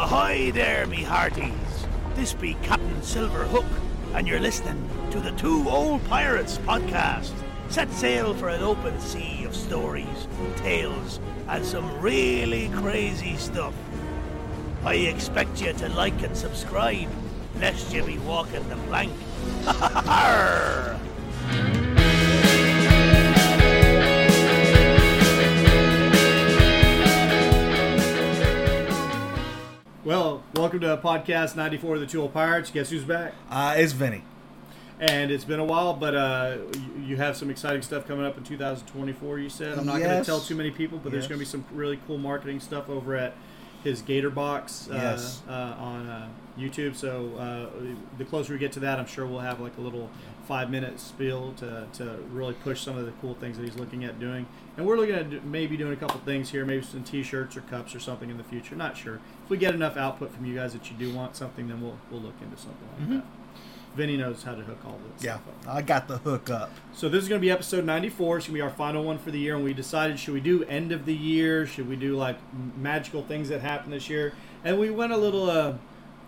Ahoy there, me hearties. This be Captain Silver Hook, and you're listening to the Two Old Pirates podcast. Set sail for an open sea of stories, tales, and some really crazy stuff. I expect you to like and subscribe, lest you be walking the plank. Well, welcome to podcast 94 of the Two Old Pirates. Guess who's back? Uh, it's Vinny. And it's been a while, but uh, you, have some exciting stuff coming up in 2024, you said. I'm not going to tell too many people, but there's going to be some really cool marketing stuff over at his Gator Box uh, Yes. uh, on uh, YouTube. So uh, the closer we get to that, I'm sure we'll have like a little five minute spiel to, to really push some of the cool things that he's looking at doing. And we're looking at maybe doing a couple things here, maybe some t shirts or cups or something in the future. Not sure. If we get enough output from you guys that you do want something, then we'll, we'll look into something like that. Vinny knows how to hook all this Yeah. I got the hook up. So this is going to be episode 94. It's going to be our final one for the year, and we decided should we do end of the year? Should we do like magical things that happened this year? And we went a little, uh,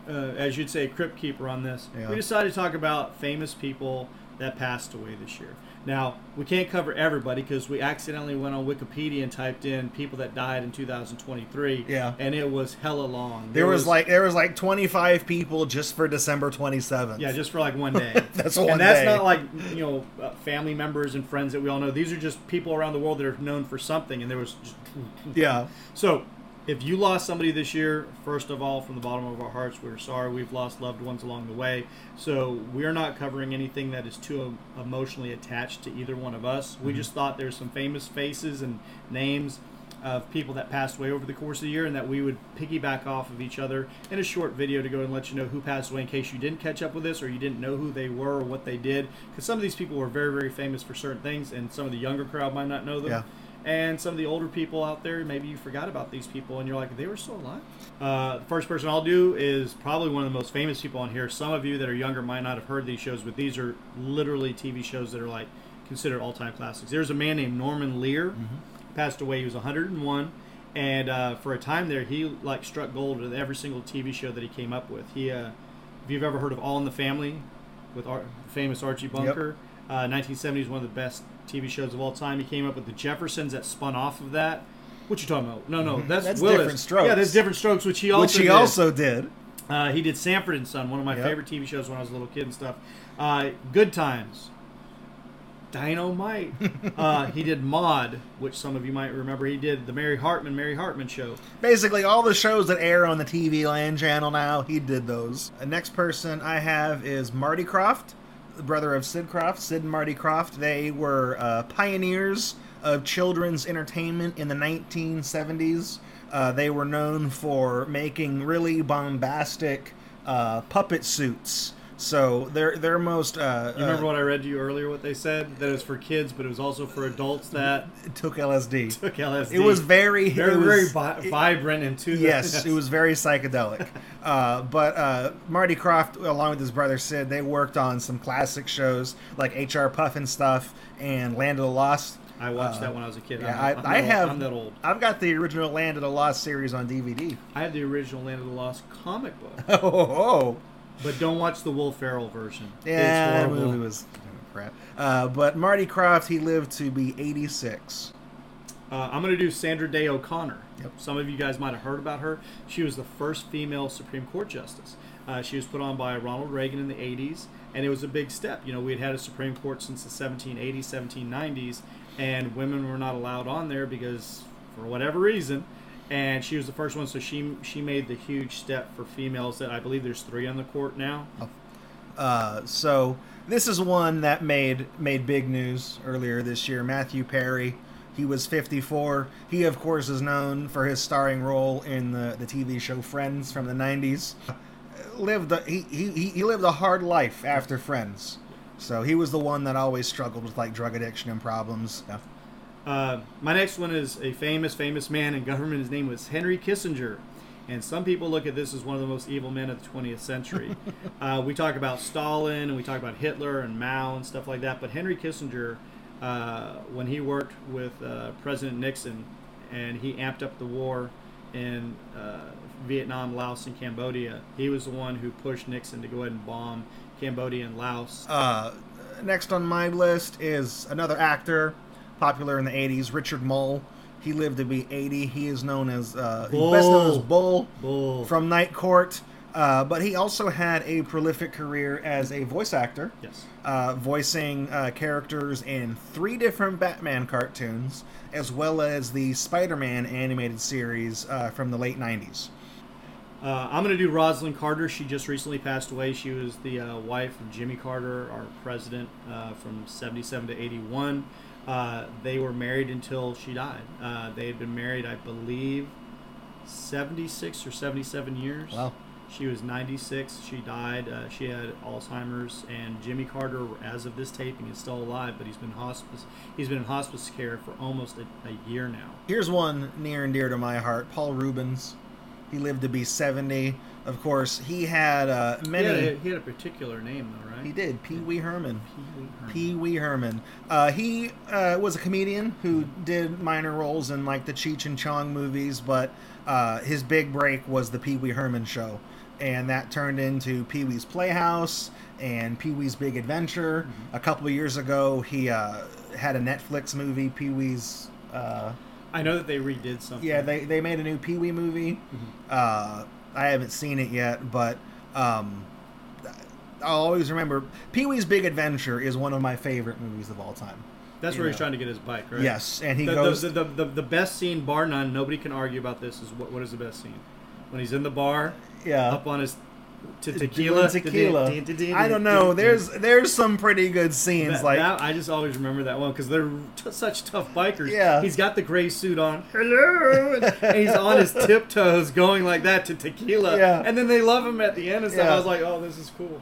uh, as you'd say, crypt keeper on this. Yeah. We decided to talk about famous people that passed away this year. Now we can't cover everybody because we accidentally went on Wikipedia and typed in people that died in 2023. Yeah. and it was hella long. There was like there was like 25 people just for December 27th. Yeah, just for like one day. That's one and that's day. not like you know uh, family members and friends that we all know. These are just people around the world that are known for something. And there was just, yeah. so. If you lost somebody this year, first of all, from the bottom of our hearts, we're sorry. We've lost loved ones along the way, so we're not covering anything that is too emotionally attached to either one of us. Mm-hmm. We just thought there's some famous faces and names of people that passed away over the course of the year, and that we would piggyback off of each other in a short video to go and let you know who passed away in case you didn't catch up with this or you didn't know who they were or what they did. Because some of these people were very, very famous for certain things, and some of the younger crowd might not know them. Yeah. And some of the older people out there, maybe you forgot about these people, and you're like, they were still alive. Uh, the first person I'll do is probably one of the most famous people on here. Some of you that are younger might not have heard these shows, but these are literally TV shows that are like considered all-time classics. There's a man named Norman Lear, passed away. He was 101, and uh, for a time there, he like struck gold with every single TV show that he came up with. He, uh, if you've ever heard of All in the Family, with Ar- famous Archie Bunker, uh, 1970 is one of the best TV shows of all time. He came up with the Jeffersons that spun off of that. What you talking about? No, no, that's. That's Willis. Different Strokes. Yeah, that's different strokes, which he also Which he did. also did. Uh, he did Sanford and Son, one of my Yep. favorite TV shows when I was a little kid and stuff. Uh, Good Times, Dynamite. uh, he did Maude, which some of you might remember. He did the Mary Hartman, Mary Hartman show. Basically, all the shows that air on the TV Land channel now, he did those. The next person I have is Marty Krofft, the brother of Sid Krofft. Sid and Marty Krofft, they were uh, pioneers of children's entertainment in the 1970s. Uh, they were known for making really bombastic uh, puppet suits. So their their most uh, You remember uh, what I read to you earlier? What they said that it was for kids, but it was also for adults that took LSD. took LSD. It was very very, was- very vi- vibrant and to the- Yes, it was very psychedelic. Uh, but uh, Marty Krofft, along with his brother Sid, they worked on some classic shows like H.R. Pufnstuf and Land of the Lost. I watched Uh, that when I was a kid. Yeah, I'm, I'm I, I have. Old. I'm that old. I've got the original Land of the Lost series on DVD. I have the original Land of the Lost comic book, Oh, oh, oh. But don't watch the Will Ferrell version. yeah, it's the horrible. movie was crap. Uh, but Marty Krofft, he lived to be 86. Uh, I'm going to do Sandra Day O'Connor. Yep. Some of you guys might have heard about her. She was the first female Supreme Court justice. Uh, she was put on by Ronald Reagan in the 80s, and it was a big step. You know, we had had a Supreme Court since the 1780s, 1790s, and women were not allowed on there because, for whatever reason, and she was the first one. So she she made the huge step for females. That I believe there's three on the court now. Uh, so this is one that made made big news earlier this year. Matthew Perry, he was 54. He of course is known for his starring role in the, the TV show Friends from the 90s. Lived a, he, he he lived a hard life after Friends. So he was the one that always struggled with like drug addiction and problems. Yeah. Uh, my next one is a famous, famous man in government. His name was Henry Kissinger. And some people look at this as one of the most evil men of the 20th century. uh, we talk about Stalin and we talk about Hitler and Mao and stuff like that. But Henry Kissinger, uh, when he worked with uh, President Nixon and he amped up the war in uh, Vietnam, Laos, and Cambodia. He was the one who pushed Nixon to go ahead and bomb Cambodia and Laos. Uh, next on my list is another actor, popular in the '80s, Richard Moll. He lived to be 80. He is known as uh, best known as Bull. Bull from Night Court. Uh, but he also had a prolific career as a voice actor. yes. uh, voicing uh, characters in three different Batman cartoons, as well as the Spider Man animated series uh, from the late 90s. Uh, I'm going to do Rosalynn Carter. She just recently passed away. She was the uh, wife of Jimmy Carter, our president, uh, from 77 to 81. Uh, they were married until she died. Uh, they had been married, I believe, 76 or 77 years. Wow. She was 96. She died. Uh, she had Alzheimer's, and Jimmy Carter, as of this taping, is still alive, but he's been hospice. He's been in hospice care for almost a, a year now. Here's one near and dear to my heart Paul Reubens. He lived to be 70. Of course, he had uh, many. a, he had a particular name, though, right? He did, Pee Wee Herman. Pee-wee Herman. Herman. Uh, he uh, was a comedian who did minor roles in like the Cheech and Chong movies, but uh, his big break was the Pee Wee Herman show, and that turned into Pee Wee's Playhouse and Pee Wee's Big Adventure. A couple of years ago, he uh, had a Netflix movie, Pee Wee's. I know that they redid something. yeah, they, they made a new Pee Wee movie. Uh, I haven't seen it yet, but um, I'll always remember Pee Wee's Big Adventure is one of my favorite movies of all time. That's where he's trying to get his bike, right? Yes, and he the, goes. the, the, the, the best scene, bar none, nobody can argue about this, is what, what is the best scene? When he's in the bar, yeah, up on his t- doing tequila. tequila. I don't know. There's there's some pretty good scenes That, like that- I just always remember that one because they're t- such tough bikers. Yeah. He's got the gray suit on. Hello. and he's on his tiptoes going like that to tequila. Yeah. And then they love him at the end and stuff. Yeah. I was like, oh, this is cool.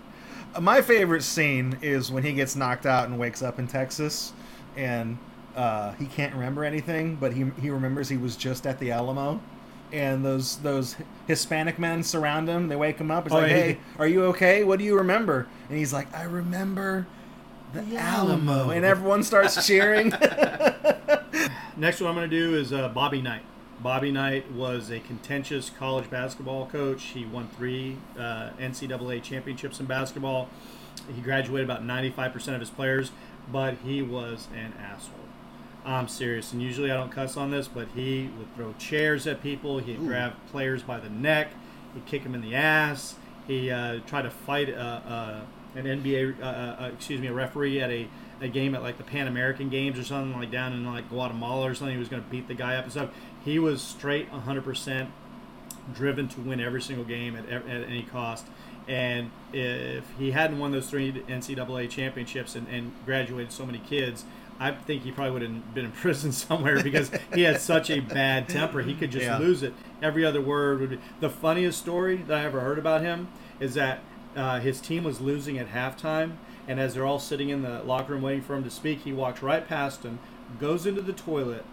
my favorite scene is when he gets knocked out and wakes up in Texas, and uh, he can't remember anything, but he he remembers he was just at the Alamo. And those those Hispanic men surround him. They wake him up. It's Oh, like, yeah. "Hey, are you okay? What do you remember?" And he's like, "I remember the, The Alamo. Alamo." And everyone starts cheering. Next one I'm going to do is uh, Bobby Knight. Bobby Knight was a contentious college basketball coach. He won three uh, NCAA championships in basketball. He graduated about 95% of his players, but he was an asshole. I'm serious, and usually I don't cuss on this, but he would throw chairs at people. He'd Ooh. grab players by the neck. He'd kick them in the ass. He uh, tried to fight uh, uh, an NBA, uh, uh, excuse me, a referee at a, a game at like the Pan American Games or something like down in like Guatemala or something. He was going to beat the guy up and stuff. He was straight 100% driven to win every single game at, at any cost. And if he hadn't won those three NCAA championships and, and graduated so many kids, I think he probably would have been in prison somewhere because he had such a bad temper. He could just Yeah. lose it. Every other word would be. The funniest story that I ever heard about him is that uh, his team was losing at halftime, and as they're all sitting in the locker room waiting for him to speak, he walks right past them, goes into the toilet,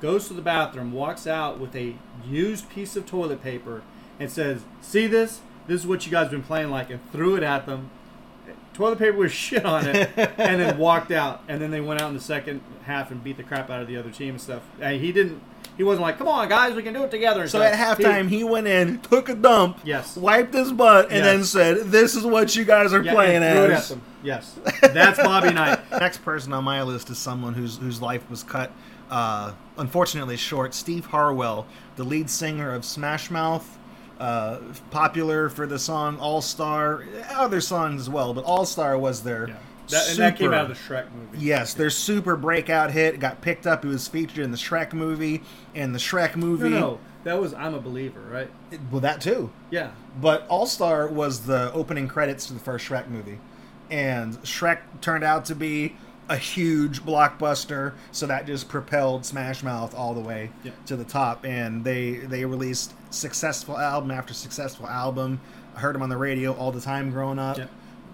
goes to the bathroom, walks out with a used piece of toilet paper, and says, "See this? This is what you guys have been playing like," and threw it at them. Toilet paper with shit on it, and then walked out. And then they went out in the second half and beat the crap out of the other team and stuff. And he didn't. He wasn't like, "Come on, guys, we can do it together." and so stuff. at halftime, he went in, took a dump, Yes. wiped his butt, and Yes. then said, "This is what you guys are Yeah, playing and threw it as." at. Yes, that's Bobby Knight. Next person on my list is someone whose whose life was cut, uh, unfortunately short. Steve Harwell, the lead singer of Smash Mouth, uh, popular for the song All Star, other songs as well, but All Star was their Yeah. That, and that came out of the Shrek movie. Yes, their super breakout hit It got picked up. It was featured in the Shrek movie, and the Shrek movie. no, that was I'm a Believer, right? Well, that too. Yeah. But All Star was the opening credits to the first Shrek movie, and Shrek turned out to be a huge blockbuster. So that just propelled Smash Mouth all the way Yeah. to the top, and they they released successful album after successful album. I heard them on the radio all the time growing up. Yeah.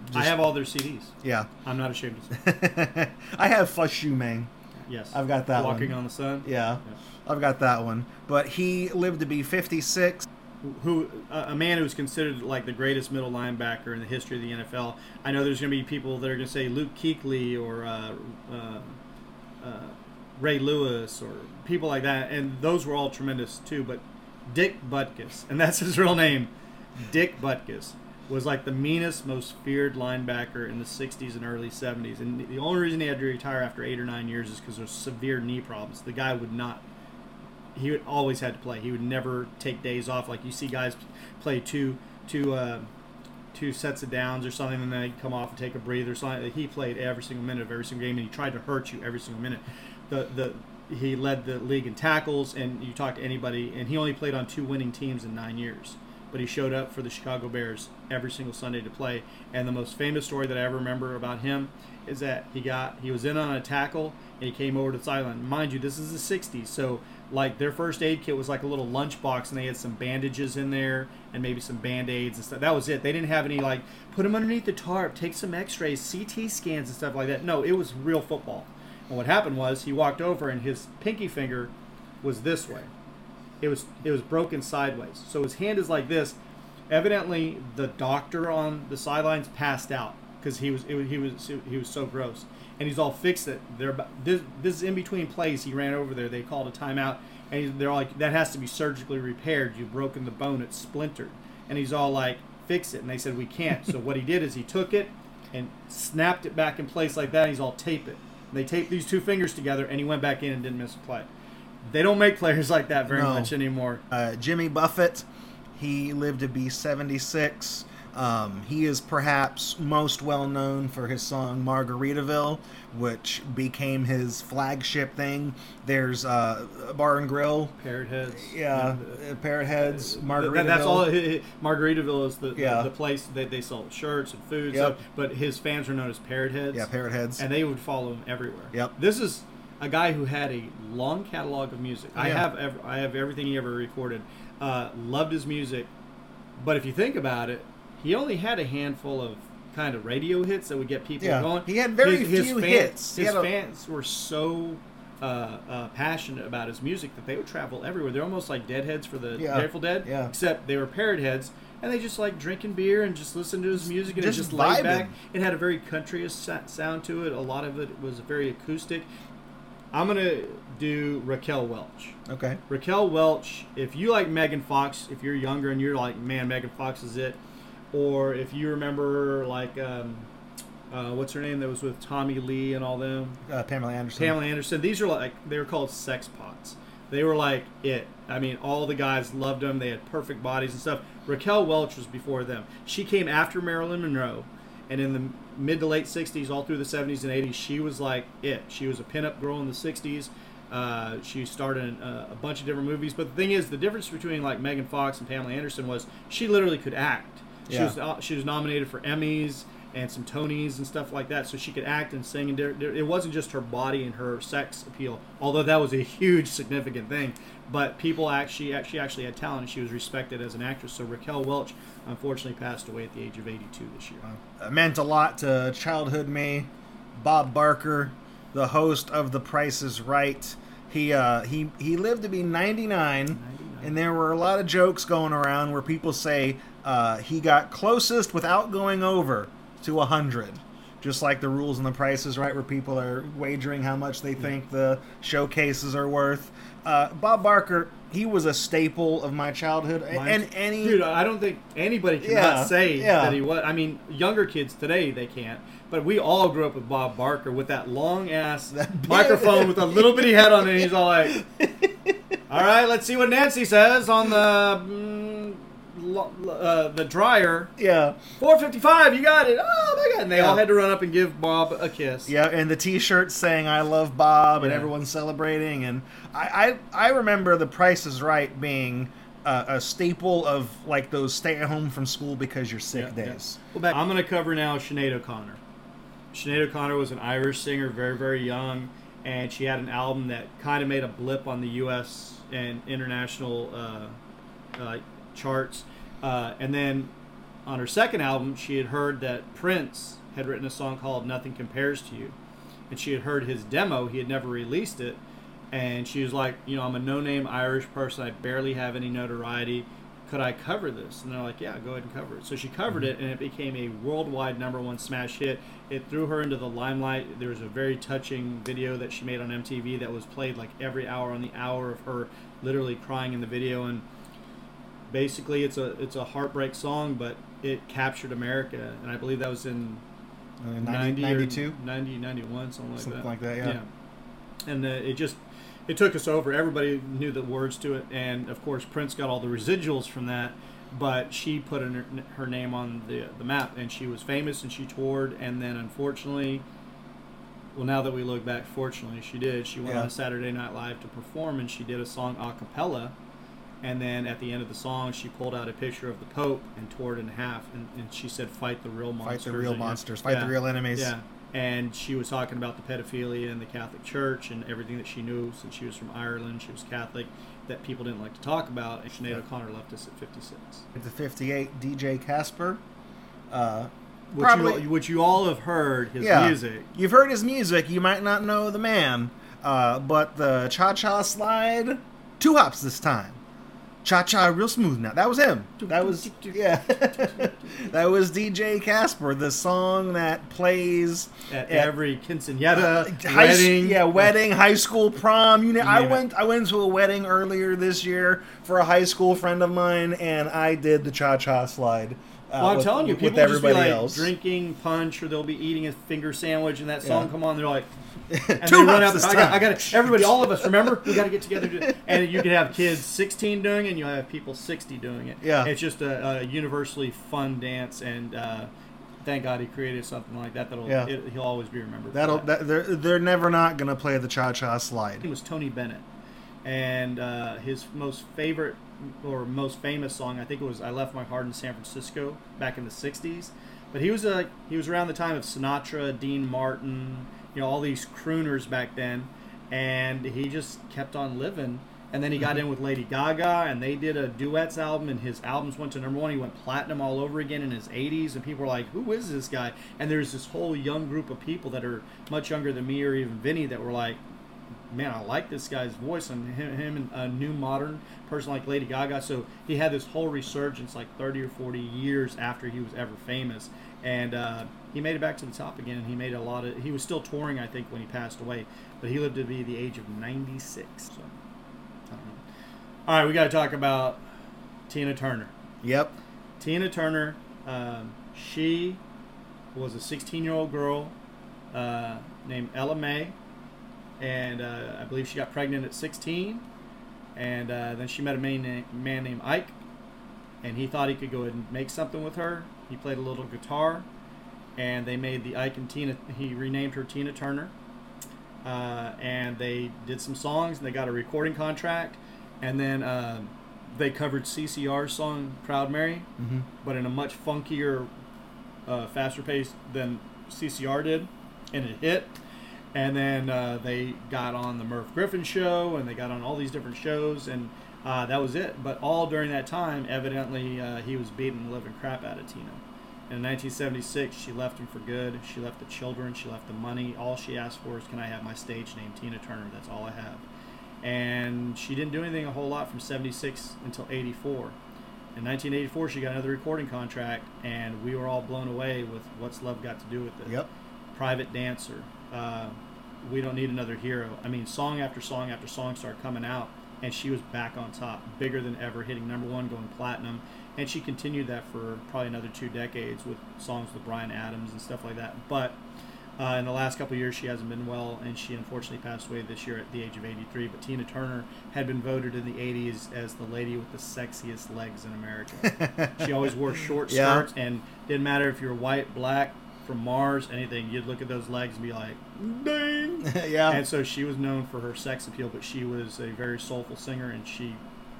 Just- I have all their CDs. Yeah, I'm not ashamed to say. I have Fush You Mang. Yes. I've got that Walking one. on the Sun. Yeah, I've got that one. But he lived to be 56. Who a man who's considered like the greatest middle linebacker in the history of the NFL. I know there's going to be people that are going to say Luke Kuechly or uh, uh, uh, Ray Lewis or people like that, and those were all tremendous too. But Dick Butkus, and that's his real name. Dick Butkus was like the meanest, most feared linebacker in the 60s and early 70s. And the only reason he had to retire after eight or nine years is because of severe knee problems. The guy would not. He would always had to play. He would never take days off. Like you see guys play two two uh, two sets of downs or something, and then they come off and take a breather or something. He played every single minute of every single game, and he tried to hurt you every single minute. The the he led the league in tackles, and you talk to anybody, and he only played on two winning teams in nine years. But he showed up for the Chicago Bears every single Sunday to play. And the most famous story that I ever remember about him is that he got he was in on a tackle and he came over to the sideline. Mind you, this is the '60s, so like their first aid kit was like a little lunchbox, and they had some bandages in there and maybe some band aids and stuff. That was it. They didn't have any like put him underneath the tarp, take some X-rays, CT scans and stuff like that. No, it was real football. And what happened was he walked over and his pinky finger was this way. It was it was broken sideways. So his hand is like this. Evidently, the doctor on the sidelines passed out because he was, he was he was so gross. And he's all fixed it. They're this this is in between plays. He ran over there. They called a timeout, and they're like, "That has to be surgically repaired. You've broken the bone. It's splintered." And he's all like, "Fix it." And they said, "We can't." so what he did is he took it and snapped it back in place like that. He's all tape it. And they taped these two fingers together, and he went back in and didn't miss a play. They don't make players like that very No. much anymore. Uh, Jimmy Buffett, he lived to be 76. Um, he is perhaps most well known for his song Margaritaville, which became his flagship thing. There's uh, Bar and Grill, Parrot heads. yeah, uh, Parrot Heads, Margaritaville. That- That's all. Margaritaville is the, Yeah. the, the place that they sell shirts and food. and Yep. stuff, but his fans are known as Parrot Heads. Yeah, Parrot Heads. and they would follow him everywhere. Yep. This is a guy who had a long catalog of music. I have ev- I have everything he ever recorded. Uh, loved his music, but if you think about it, he only had a handful of kind of radio hits that would get people Yeah. going. He had very his, few fan- hits. His a- fans were so. Uh, uh, passionate about his music that they would travel everywhere. They're almost like Deadheads for the Yeah. Grateful Dead, Yeah. except they were Parrot Heads, and they just like drinking beer and just listen to his music and Just it just laid back. It had a very country sound to it. A lot of it was very acoustic. I'm gonna do Raquel Welch. okay. Raquel Welch. If you like Megan Fox, if you're younger and you're like, man, Megan Fox is it, or if you remember like, um, uh, what's her name that was with Tommy Lee and all them, Uh, Pamela Anderson. Pamela Anderson. These are like they were called sex pots. They were like it. I mean, all the guys loved them. They had perfect bodies and stuff. Raquel Welch was before them. She came after Marilyn Monroe, and in the mid to late '60s, all through the '70s and '80s, she was like it. She was a pinup girl in the '60s. Uh, she starred in uh, a bunch of different movies. But the thing is, the difference between like Megan Fox and Pamela Anderson was she literally could act. She Yeah. was uh, she was nominated for Emmys and some Tonys and stuff like that, so she could act and sing. And it wasn't just her body and her sex appeal, although that was a huge significant thing. But people actually she actually had talent, and she was respected as an actress. So Raquel Welch unfortunately passed away at the age of 82 this year. Meant a lot to childhood me. Bob Barker, the host of The Price is Right. He uh, he he lived to be 99, and there were a lot of jokes going around where people say uh, he got closest without going over to 100. Just like the rules and The prices, Right, where people are wagering how much they think the showcases are worth. Uh, Bob Barker, he was a staple of my childhood, and any dude, I don't think anybody cannot Yeah, say yeah. that he was. I mean, younger kids today they can't, but we all grew up with Bob Barker with that long ass That microphone with a little bitty head on it. And he's all like, "All right, let's see what Nancy says on the mm, uh, the dryer. yeah. 455, you got it. Oh my god!" And they all had to run up and give Bob a kiss. Yeah, and the T-shirts saying "I love Bob" and Yeah. everyone's celebrating. And I, I, I remember The Price is Right being uh, a staple of like those stay at home from school because you're sick Yeah, yeah. days. Well, back, I'm going to cover now Sinead O'Connor. Sinead O'Connor was an Irish singer, very, very young, and she had an album that kind of made a blip on the U.S. and international uh, uh, charts. Uh, and then on her second album, she had heard that Prince had written a song called Nothing Compares to You. And she had heard his demo, he had never released it. And she was like, You know, I'm a no name Irish person, I barely have any notoriety could I cover this? And they're like, yeah, go ahead and cover it. So she covered it, and it became a worldwide number one smash hit. It threw her into the limelight. There was a very touching video that she made on MTV that was played like every hour on the hour of her literally crying in the video. And basically it's a it's a heartbreak song, but it captured America, and I believe that was in Uh, 90 90, 92? 90, 91, something like Something that. like that, yeah. And uh, it just it took us over. Everybody knew the words to it, and of course Prince got all the residuals from that. But she put her, her name on the the map, and she was famous, and she toured. And then unfortunately, well, now that we look back, fortunately she did. She went Yeah. on Saturday Night Live to perform, and she did a song a cappella. And then at the end of the song, she pulled out a picture of the Pope and tore it in half, and, and she said, "Fight the real monsters." Fight the real And, monsters. Fight the real enemies. Yeah, and she was talking about the pedophilia in the Catholic Church and everything that she knew since she was from Ireland. She was Catholic that people didn't like to talk about. And Sinead Yeah. O'Connor left us at 56. At the 58, DJ Casper. Uh, Which, Probably- you, which you all have heard his yeah. music. You've heard his music. You might not know the man. Uh, but the Cha Cha Slide, two hops this time. Cha Cha real smooth now. That was him. That was yeah. that was DJ Casper, the song that plays At at- every quinceanera, high wedding. yeah, wedding, high school prom. You know, I name it. went I went to a wedding earlier this year for a high school friend of mine, and I did the Cha Cha Slide. Uh, Well, I'm with- telling you, people will just be like else. drinking punch, or they'll be eating a finger sandwich, and that song Yeah. come on. They're like, and Two they run this I got, time. I got to, everybody, all of us. Remember, we got to get together. To, and you can have kids 16 doing it, and you have people 60 doing it. Yeah. it's just a, a universally fun dance, and uh, thank God he created something like that. That'll Yeah. it, he'll always be remembered. That'll that. that, they're they're never not gonna play the Cha Cha Slide. He was Tony Bennett, and uh, his most favorite or most famous song, I think it was "I Left My Heart in San Francisco" back in the '60s. But he was a he was around the time of Sinatra, Dean Martin, you know, all these crooners back then, and he just kept on living. And then he got mm-hmm. in with Lady Gaga, and they did a duets album, and his albums went to number one. He went platinum all over again in his 80s, and people were like, "Who is this guy?" And there's this whole young group of people that are much younger than me or even Vinny that were like, man, I like this guy's voice and him, him and a new modern person like Lady Gaga. So he had this whole resurgence like 30 or 40 years after he was ever famous. And uh, he made it back to the top again. And he made a lot of, he was still touring, I think, when he passed away. But he lived to be the age of 96. So, I don't know. All right, we got to talk about Tina Turner. Yep. Tina Turner, um, she was a 16 year old girl uh, named Ella May, and uh, I believe she got pregnant at 16. And uh, then she met a man, na- man named Ike, and he thought he could go ahead and make something with her. He played a little guitar, and they made the Ike and Tina. He renamed her Tina Turner, uh, and they did some songs. And they got a recording contract, and then uh, they covered CCR's song "Proud Mary." hmm but in a much funkier, uh, faster pace than CCR did, and it hit. And then uh, they got on the Merv Griffin show, and they got on all these different shows, and uh, that was it. But all during that time, evidently, uh, he was beating the living crap out of Tina. And in 1976, she left him for good. She left the children. She left the money. All she asked for is, "Can I have my stage name, Tina Turner? That's all I have." And she didn't do anything a whole lot from 76 until 84. In 1984, she got another recording contract, and we were all blown away with what's love got to do with it. Yep. Private Dancer. Uh, we don't need another hero. I mean, song after song after song started coming out, and she was back on top, bigger than ever, hitting number one, going platinum, and she continued that for probably another two decades with songs with Bryan Adams and stuff like that. But uh, in the last couple of years, she hasn't been well, and she unfortunately passed away this year at the age of 83. But Tina Turner had been voted in the 80s as the lady with the sexiest legs in America. she always wore short Yeah. skirts, and didn't matter if you're white, black, from Mars, anything. You'd look at those legs and be like, "Dang!" yeah. And so she was known for her sex appeal, but she was a very soulful singer, and she,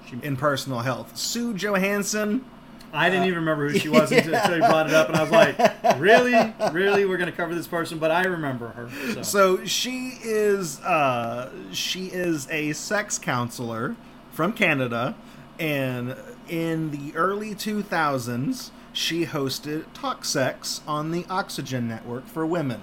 she. In personal health, Sue Johanson. I didn't even remember who she was until, until you brought it up, and I was like, "Really, really, we're going to cover this person?" But I remember her. So, So she is uh, she is a sex counselor from Canada, and in the early 2000s, she hosted Talk Sex on the Oxygen Network for Women,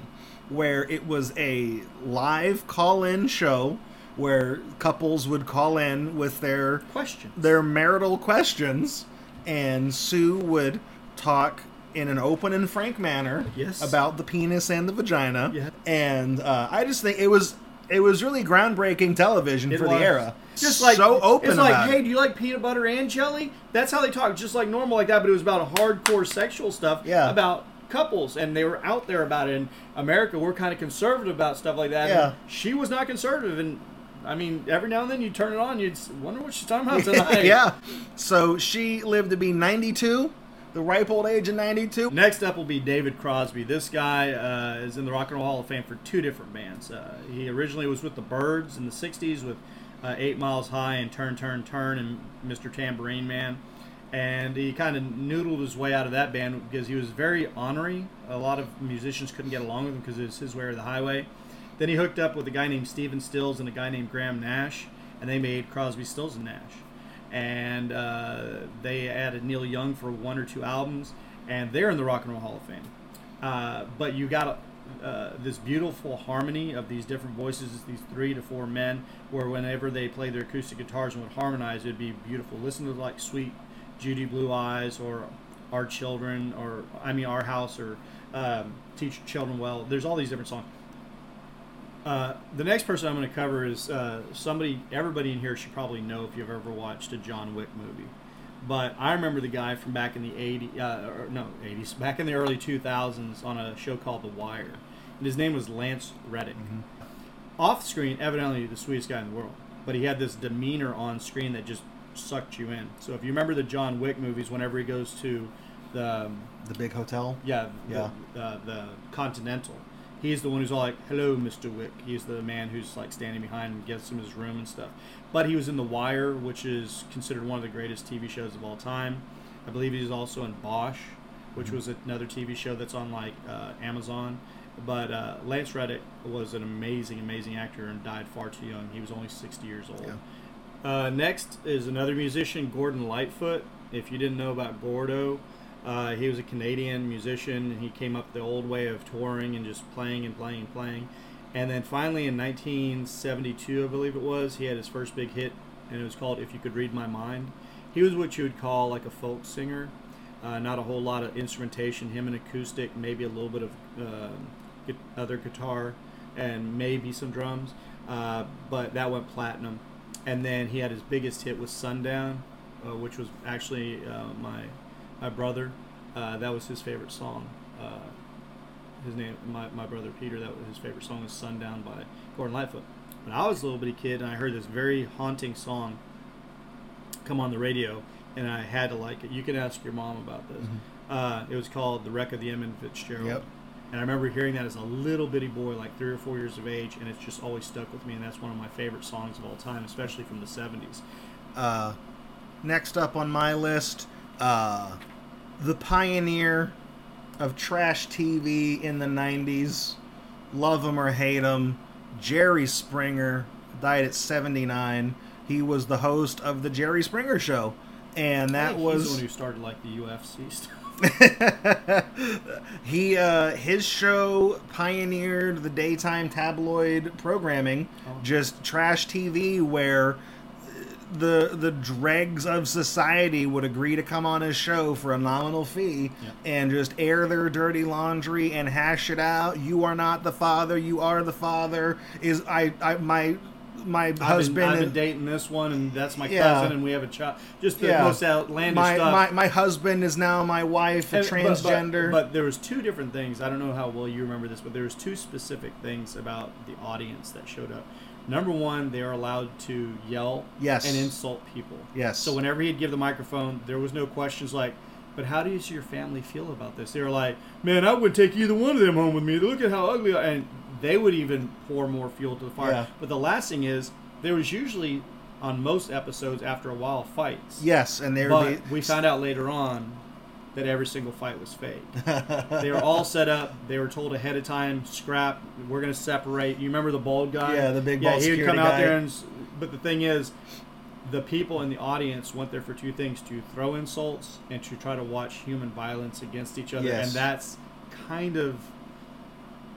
where it was a live call-in show where couples would call in with their questions. their marital questions, and Sue would talk in an open and frank manner Yes. about the penis and the vagina. Yeah. And uh, I just think it was it was really groundbreaking television It for was. the era. Just like so open It's like, hey, it. do you like peanut butter and jelly? That's how they talk, just like normal like that. But it was about hardcore sexual stuff. Yeah. About couples, and they were out there about it. In America, we're kind of conservative about stuff like that. Yeah. She was not conservative, and I mean, every now and then you turn it on, you'd wonder what she's talking about tonight. yeah. So she lived to be 92, the ripe old age of 92. Next up will be David Crosby. This guy uh, is in the Rock and Roll Hall of Fame for two different bands. Uh, he originally was with the Byrds in the '60s with uh, Eight Miles High and Turn, Turn, Turn and Mr. Tambourine Man. And he kind of noodled his way out of that band because he was very ornery. A lot of musicians couldn't get along with him because it was his way or the highway. Then he hooked up with a guy named Stephen Stills and a guy named Graham Nash, and they made Crosby, Stills, and Nash and uh, they added Neil Young for one or two albums, and they're in the Rock and Roll Hall of Fame. Uh, but you got uh, this beautiful harmony of these different voices, these three to four men, where whenever they play their acoustic guitars and would harmonize, it'd be beautiful. Listen to like Suite Judy Blue Eyes or Our Children, or I mean Our House, or um, Teach Children Well. There's all these different songs. Uh, the next person I'm going to cover is uh, somebody everybody in here should probably know if you've ever watched a John Wick movie. But I remember the guy from back in the 80s, uh, no 80s, back in the early 2000s on a show called The Wire, and his name was Lance Reddick. Off screen, evidently the sweetest guy in the world, but he had this demeanor on screen that just sucked you in. So if you remember the John Wick movies, whenever he goes to the um, The big hotel. yeah, Yeah. The, uh, the Continental. He's the one who's all like, "Hello, Mr. Wick." He's the man who's like standing behind and gets him his room and stuff. But he was in The Wire, which is considered one of the greatest TV shows of all time. I believe he's also in Bosch, which Mm-hmm. was another TV show that's on like uh, Amazon. But uh, Lance Reddick was an amazing, amazing actor and died far too young. He was only 60 years old. Yeah. Uh, next is another musician, Gordon Lightfoot. If you didn't know about Gordo, uh, he was a Canadian musician. And he came up the old way of touring and just playing and playing and playing. And then finally in 1972, I believe it was, he had his first big hit, and it was called If You Could Read My Mind. He was what you would call like a folk singer. Uh, not a whole lot of instrumentation, him and acoustic, maybe a little bit of uh, other guitar, and maybe some drums. Uh, but that went platinum. And then he had his biggest hit was Sundown, uh, which was actually uh, my my brother. Uh, that was his favorite song. Uh, his name, my, my brother Peter, that was his favorite song was Sundown by Gordon Lightfoot. When I was a little bitty kid and I heard this very haunting song come on the radio, and I had to like it. You can ask your mom about this. Uh, it was called "The Wreck of the Edmund Fitzgerald," Yep. and I remember hearing that as a little bitty boy, like three or four years of age, and it's just always stuck with me. And that's one of my favorite songs of all time, especially from the '70s. Uh, next up on my list, uh, the pioneer of trash TV in the 90s, love him or hate him, Jerry Springer, died at 79. He was the host of the Jerry Springer Show. And that He's the one was who started like the UFC stuff. he uh his show pioneered the daytime tabloid programming Oh. just trash tv where the the dregs of society would agree to come on his show for a nominal fee Yeah. and just air their dirty laundry and hash it out you are not the father you are the father is i i my my I've been, husband I've been and- dating this one, and that's my Yeah. cousin, and we have a child. Just the Yeah. most outlandish my, stuff. my my husband is now my wife a And- but- but- transgender But, there was two different things. I don't know how well you remember this, but there was two specific things about the audience that showed up. Number one, they are allowed to yell Yes. and insult people. Yes. So whenever he'd give the microphone, there was no questions like, "But how does your family feel about this?" They were like, "Man, I would take either one of them home with me. Look at how ugly." I-" And they would even pour more fuel to the fire. Yeah. But the last thing is, there was usually on most episodes after a while fights. yes and there But be we found out later on that every single fight was fake. they were all set up. They were told ahead of time, scrap. We're going to separate. You remember the bald guy? Yeah, the big yeah, bald he would come out there guy. and. But the thing is, the people in the audience went there for two things: to throw insults and to try to watch human violence against each other. Yes. And that's kind of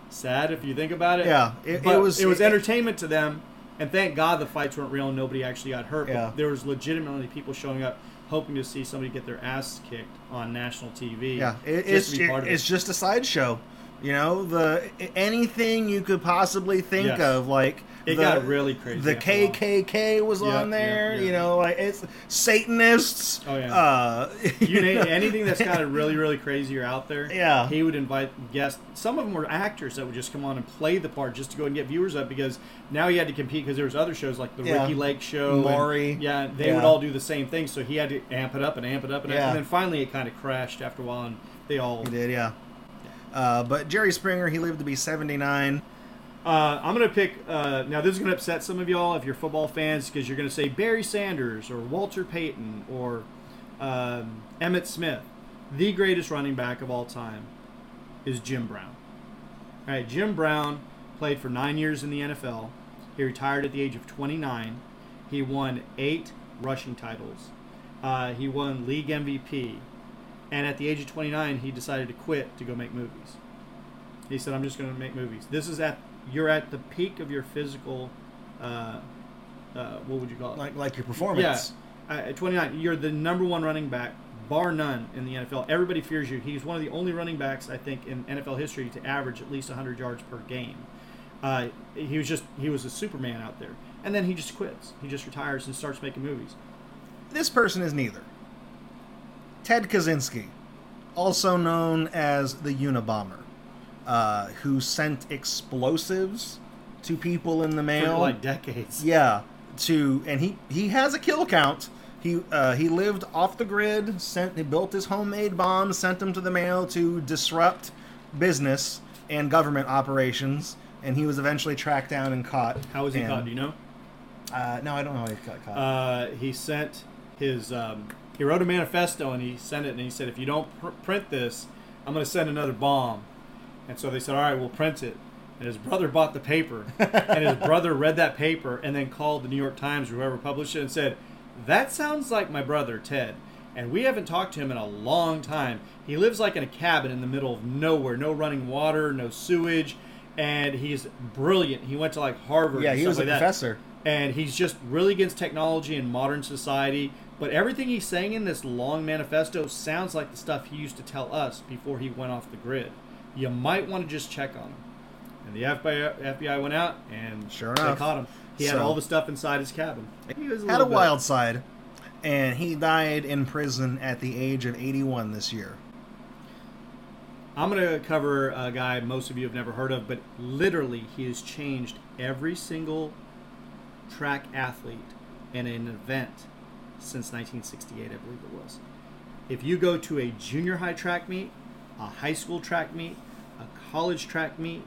sad if you think about it. Yeah, it- it was- It was it- entertainment to them. And thank God the fights weren't real and nobody actually got hurt. Yeah. But there was legitimately people showing up hoping to see somebody get their ass kicked on national TV. Yeah, it, just it's to be part of it's it. just a sideshow. You know, the anything you could possibly think Yes. of, like It the, got really crazy The after a while. KKK was Yeah, on there. yeah, You know, like it's Satanists. Oh, yeah. Uh, you name anything that's kind of really, really crazy or out there. Yeah. He would invite guests. Some of them were actors that would just come on and play the part just to go and get viewers up because now he had to compete because there was other shows like the Yeah. Ricki Lake Show, and- yeah, they Yeah. would all do the same thing. So he had to amp it up and amp it up and, Yeah. and then finally it kind of crashed after a while, and they all. He did, yeah. Uh, but Jerry Springer, he lived to be 79. Uh, I'm gonna pick. Uh, now this is gonna upset some of y'all if you're football fans because you're gonna say Barry Sanders or Walter Payton or um, Emmitt Smith. The greatest running back of all time is Jim Brown. All right, Jim Brown played for nine years in the NFL. He retired at the age of 29. He won eight rushing titles. Uh, he won league MVP, and at the age of 29, he decided to quit to go make movies. He said, "I'm just going to make movies." This is at you're at the peak of your physical. Uh, uh, what would you call it? Like like your performance. Yeah, uh, at 29, you're the number one running back, bar none, in the NFL. Everybody fears you. He's one of the only running backs I think in NFL history to average at least 100 yards per game. Uh, he was just he was a Superman out there, and then he just quits. He just retires and starts making movies. This person is neither. Ted Kaczynski, also known as the Unabomber, uh, who sent explosives to people in the For mail. like decades. Yeah, to and he he has a kill count. He uh, he lived off the grid. Sent he built his homemade bombs, sent them to the mail to disrupt business and government operations. And he was eventually tracked down and caught. How was he and- caught? Do you know? Uh, no, I don't know how he got caught. Uh, he sent his um, he wrote a manifesto and he sent it and he said if you don't pr- print this i'm going to send another bomb and so they said all right we'll print it. And his brother bought the paper and his brother read that paper and then called the new york times or whoever published it and said that sounds like my brother ted. And we haven't talked to him in a long time. He lives like in a cabin in the middle of nowhere. No running water no sewage. And he's brilliant. He went to like harvard yeah, he was a like that. professor. and he's just really against technology and modern society. But everything he's saying in this long manifesto sounds like the stuff he used to tell us before he went off the grid. You might want to just check on him. And the FBI, FBI went out and Sure they enough. caught him. He had all the stuff inside his cabin. He was Had a little bit- wild side, and he died in prison at the age of 81 this year. I'm going to cover a guy most of you have never heard of, but literally he has changed every single track athlete in an event since 1968, I believe it was. If you go to a junior high track meet, a high school track meet, a college track meet,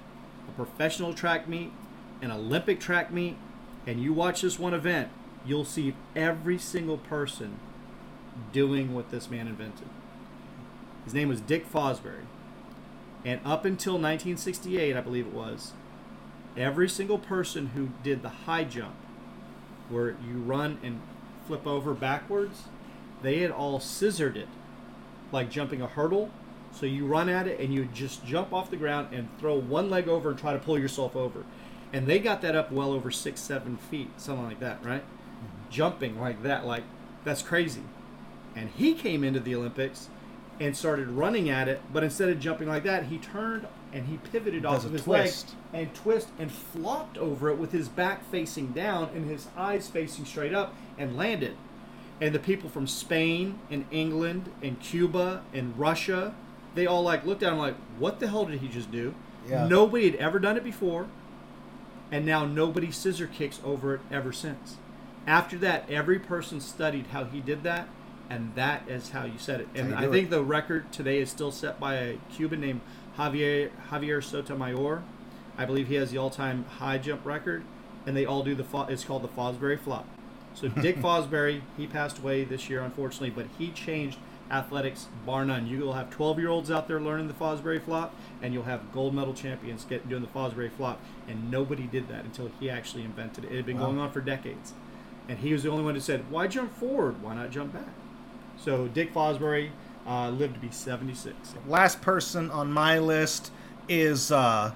a professional track meet, an Olympic track meet, and you watch this one event, you'll see every single person doing what this man invented. His name was Dick Fosbury. And up until 1968, I believe it was, every single person who did the high jump, where you run and flip over backwards, they had all scissored it, like jumping a hurdle. So you run at it and you just jump off the ground and throw one leg over and try to pull yourself over. And they got that up well over six, seven feet, something like that, right? Mm-hmm. Jumping like that, like that's crazy. And he came into the Olympics and started running at it, but instead of jumping like that, he turned and he pivoted off of his twist. leg and twist and flopped over it with his back facing down and his eyes facing straight up and landed. And the people from Spain and England and Cuba and Russia, they all like looked at him like, "What the hell did he just do?" Yeah. Nobody had ever done it before, and now nobody scissor kicks over it ever since. After that, every person studied how he did that, and that is how you said it. And I think it. the record today is still set by a Cuban named Javier Javier Sotomayor. I believe he has the all-time high jump record, and they all do the. Fo- It's called the Fosbury Flop. So Dick Fosbury, he passed away this year, unfortunately, but he changed athletics bar none. You will have 12-year-olds out there learning the Fosbury Flop, and you'll have gold medal champions get doing the Fosbury Flop, and nobody did that until he actually invented it. It had been Wow. going on for decades, and he was the only one who said, "Why jump forward? Why not jump back?" So Dick Fosbury uh, lived to be 76. Last person on my list is uh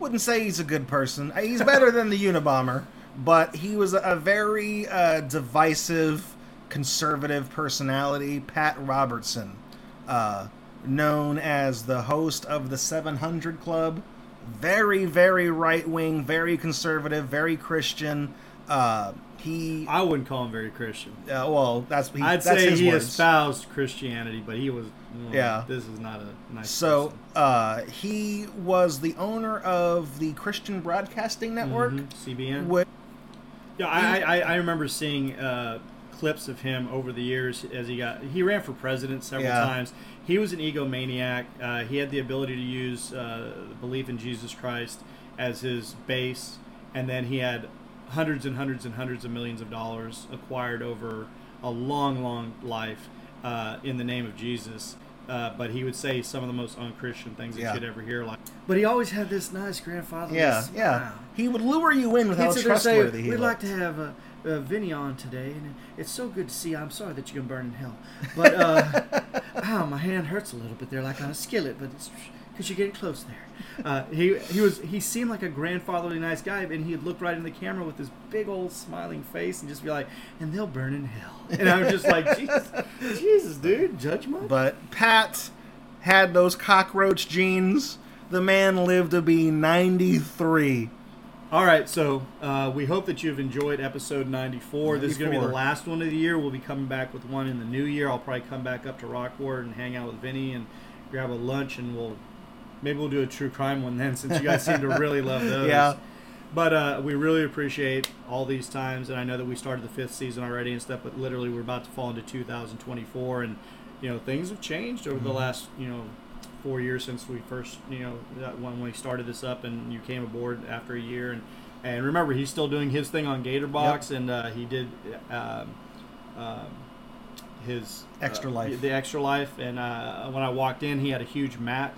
wouldn't say he's a good person. He's better than the Unabomber, but he was a, a very uh, divisive, conservative personality. Pat Robertson, uh, known as the host of the 700 Club. Very, very right wing, very conservative, very Christian. Uh, he, I wouldn't call him very Christian. uh, well, that's he, I'd that's say his he words. espoused Christianity, but he was. mm, Yeah. This is not a nice. So uh, he was the owner of the Christian Broadcasting Network. Mhm, CBN. Which, Yeah, I, I, I remember seeing uh, clips of him over the years as he got. He ran for president several Yeah. times. He was an egomaniac. Uh, he had the ability to use uh, belief in Jesus Christ as his base, and then he had hundreds and hundreds and hundreds of millions of dollars acquired over a long, long life uh, in the name of Jesus. Uh, but he would say some of the most unchristian things that you'd ever hear. Like, but he always had this nice grandfather. yeah, smile. yeah, he would lure you in with He'd how sit there and say, trustworthy he We'd like to have uh, uh, Vinny on today, and it's so good to see. you. I'm sorry that you're gonna burn in hell, but uh, ow, my hand hurts a little bit there, like on a skillet, but it's because you're getting close there. Uh, he he was he seemed like a grandfatherly nice guy, and he'd look right in the camera with his big old smiling face and just be like, "And they'll burn in hell." And I'm just like, Jesus, Jesus, dude, judgment. But Pat had those cockroach genes. The man lived to be 93. All right, so uh, we hope that you've enjoyed episode 94. This is going to be the last one of the year. We'll be coming back with one in the new year. I'll probably come back up to Rockport and hang out with Vinny and grab a lunch, and we'll maybe we'll do a true crime one then, since you guys seem to really love those. Yeah. But uh, we really appreciate all these times, and I know that we started the fifth season already and stuff, but literally we're about to fall into 2024, and you know things have changed over Mm-hmm. the last you know four years since we first you know that when we started this up, and you came aboard after a year, and and remember he's still doing his thing on Gatorbox, and uh, he did. Um, um, his Extra uh, Life. the extra life, and uh, when I walked in, he had a huge mat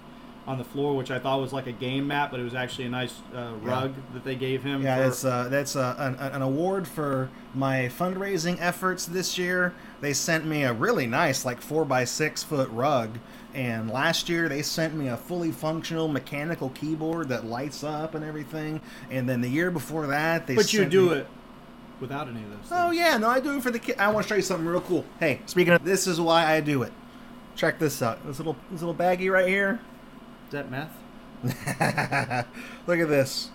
on the floor, which I thought was like a game mat, but it was actually a nice uh, rug that they gave him. Yeah, for- it's uh, that's uh, an, an award for my fundraising efforts this year. They sent me a really nice, like four by six foot rug, and last year they sent me a fully functional mechanical keyboard that lights up and everything. And then the year before that, they but you do me- it without any of those. Oh yeah, no, I do it for the kid. I want to show you something real cool. Hey, speaking of, this is why I do it. Check this out. This little this little baggie right here. Is that meth? Look at this.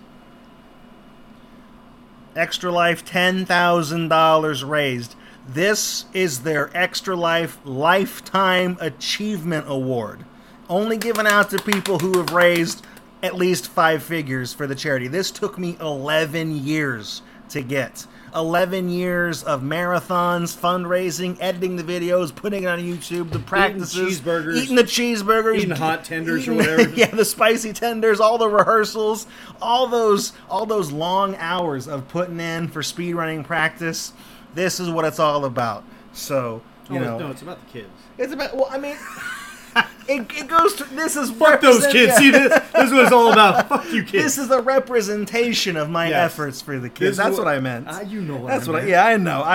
Extra Life $10,000 raised. This is their Extra Life Lifetime Achievement Award. Only given out to people who have raised at least five figures for the charity. This took me 11 years to get. 11 years of marathons, fundraising, editing the videos, putting it on YouTube, the practices, cheeseburgers. eating the cheeseburgers, Eating hot tenders or whatever. yeah, the spicy tenders, all the rehearsals, all those all those long hours of putting in for speedrunning practice. This is what it's all about. So, you oh, know, no, it's about the kids. it's about well, I mean it, it goes to this is Fuck those kids. See this? This is what it's all about. Fuck you, kids. This is a representation of my Yes. efforts for the kids. That's what, I meant. Ah, you know what That's I what I, yeah, I know. I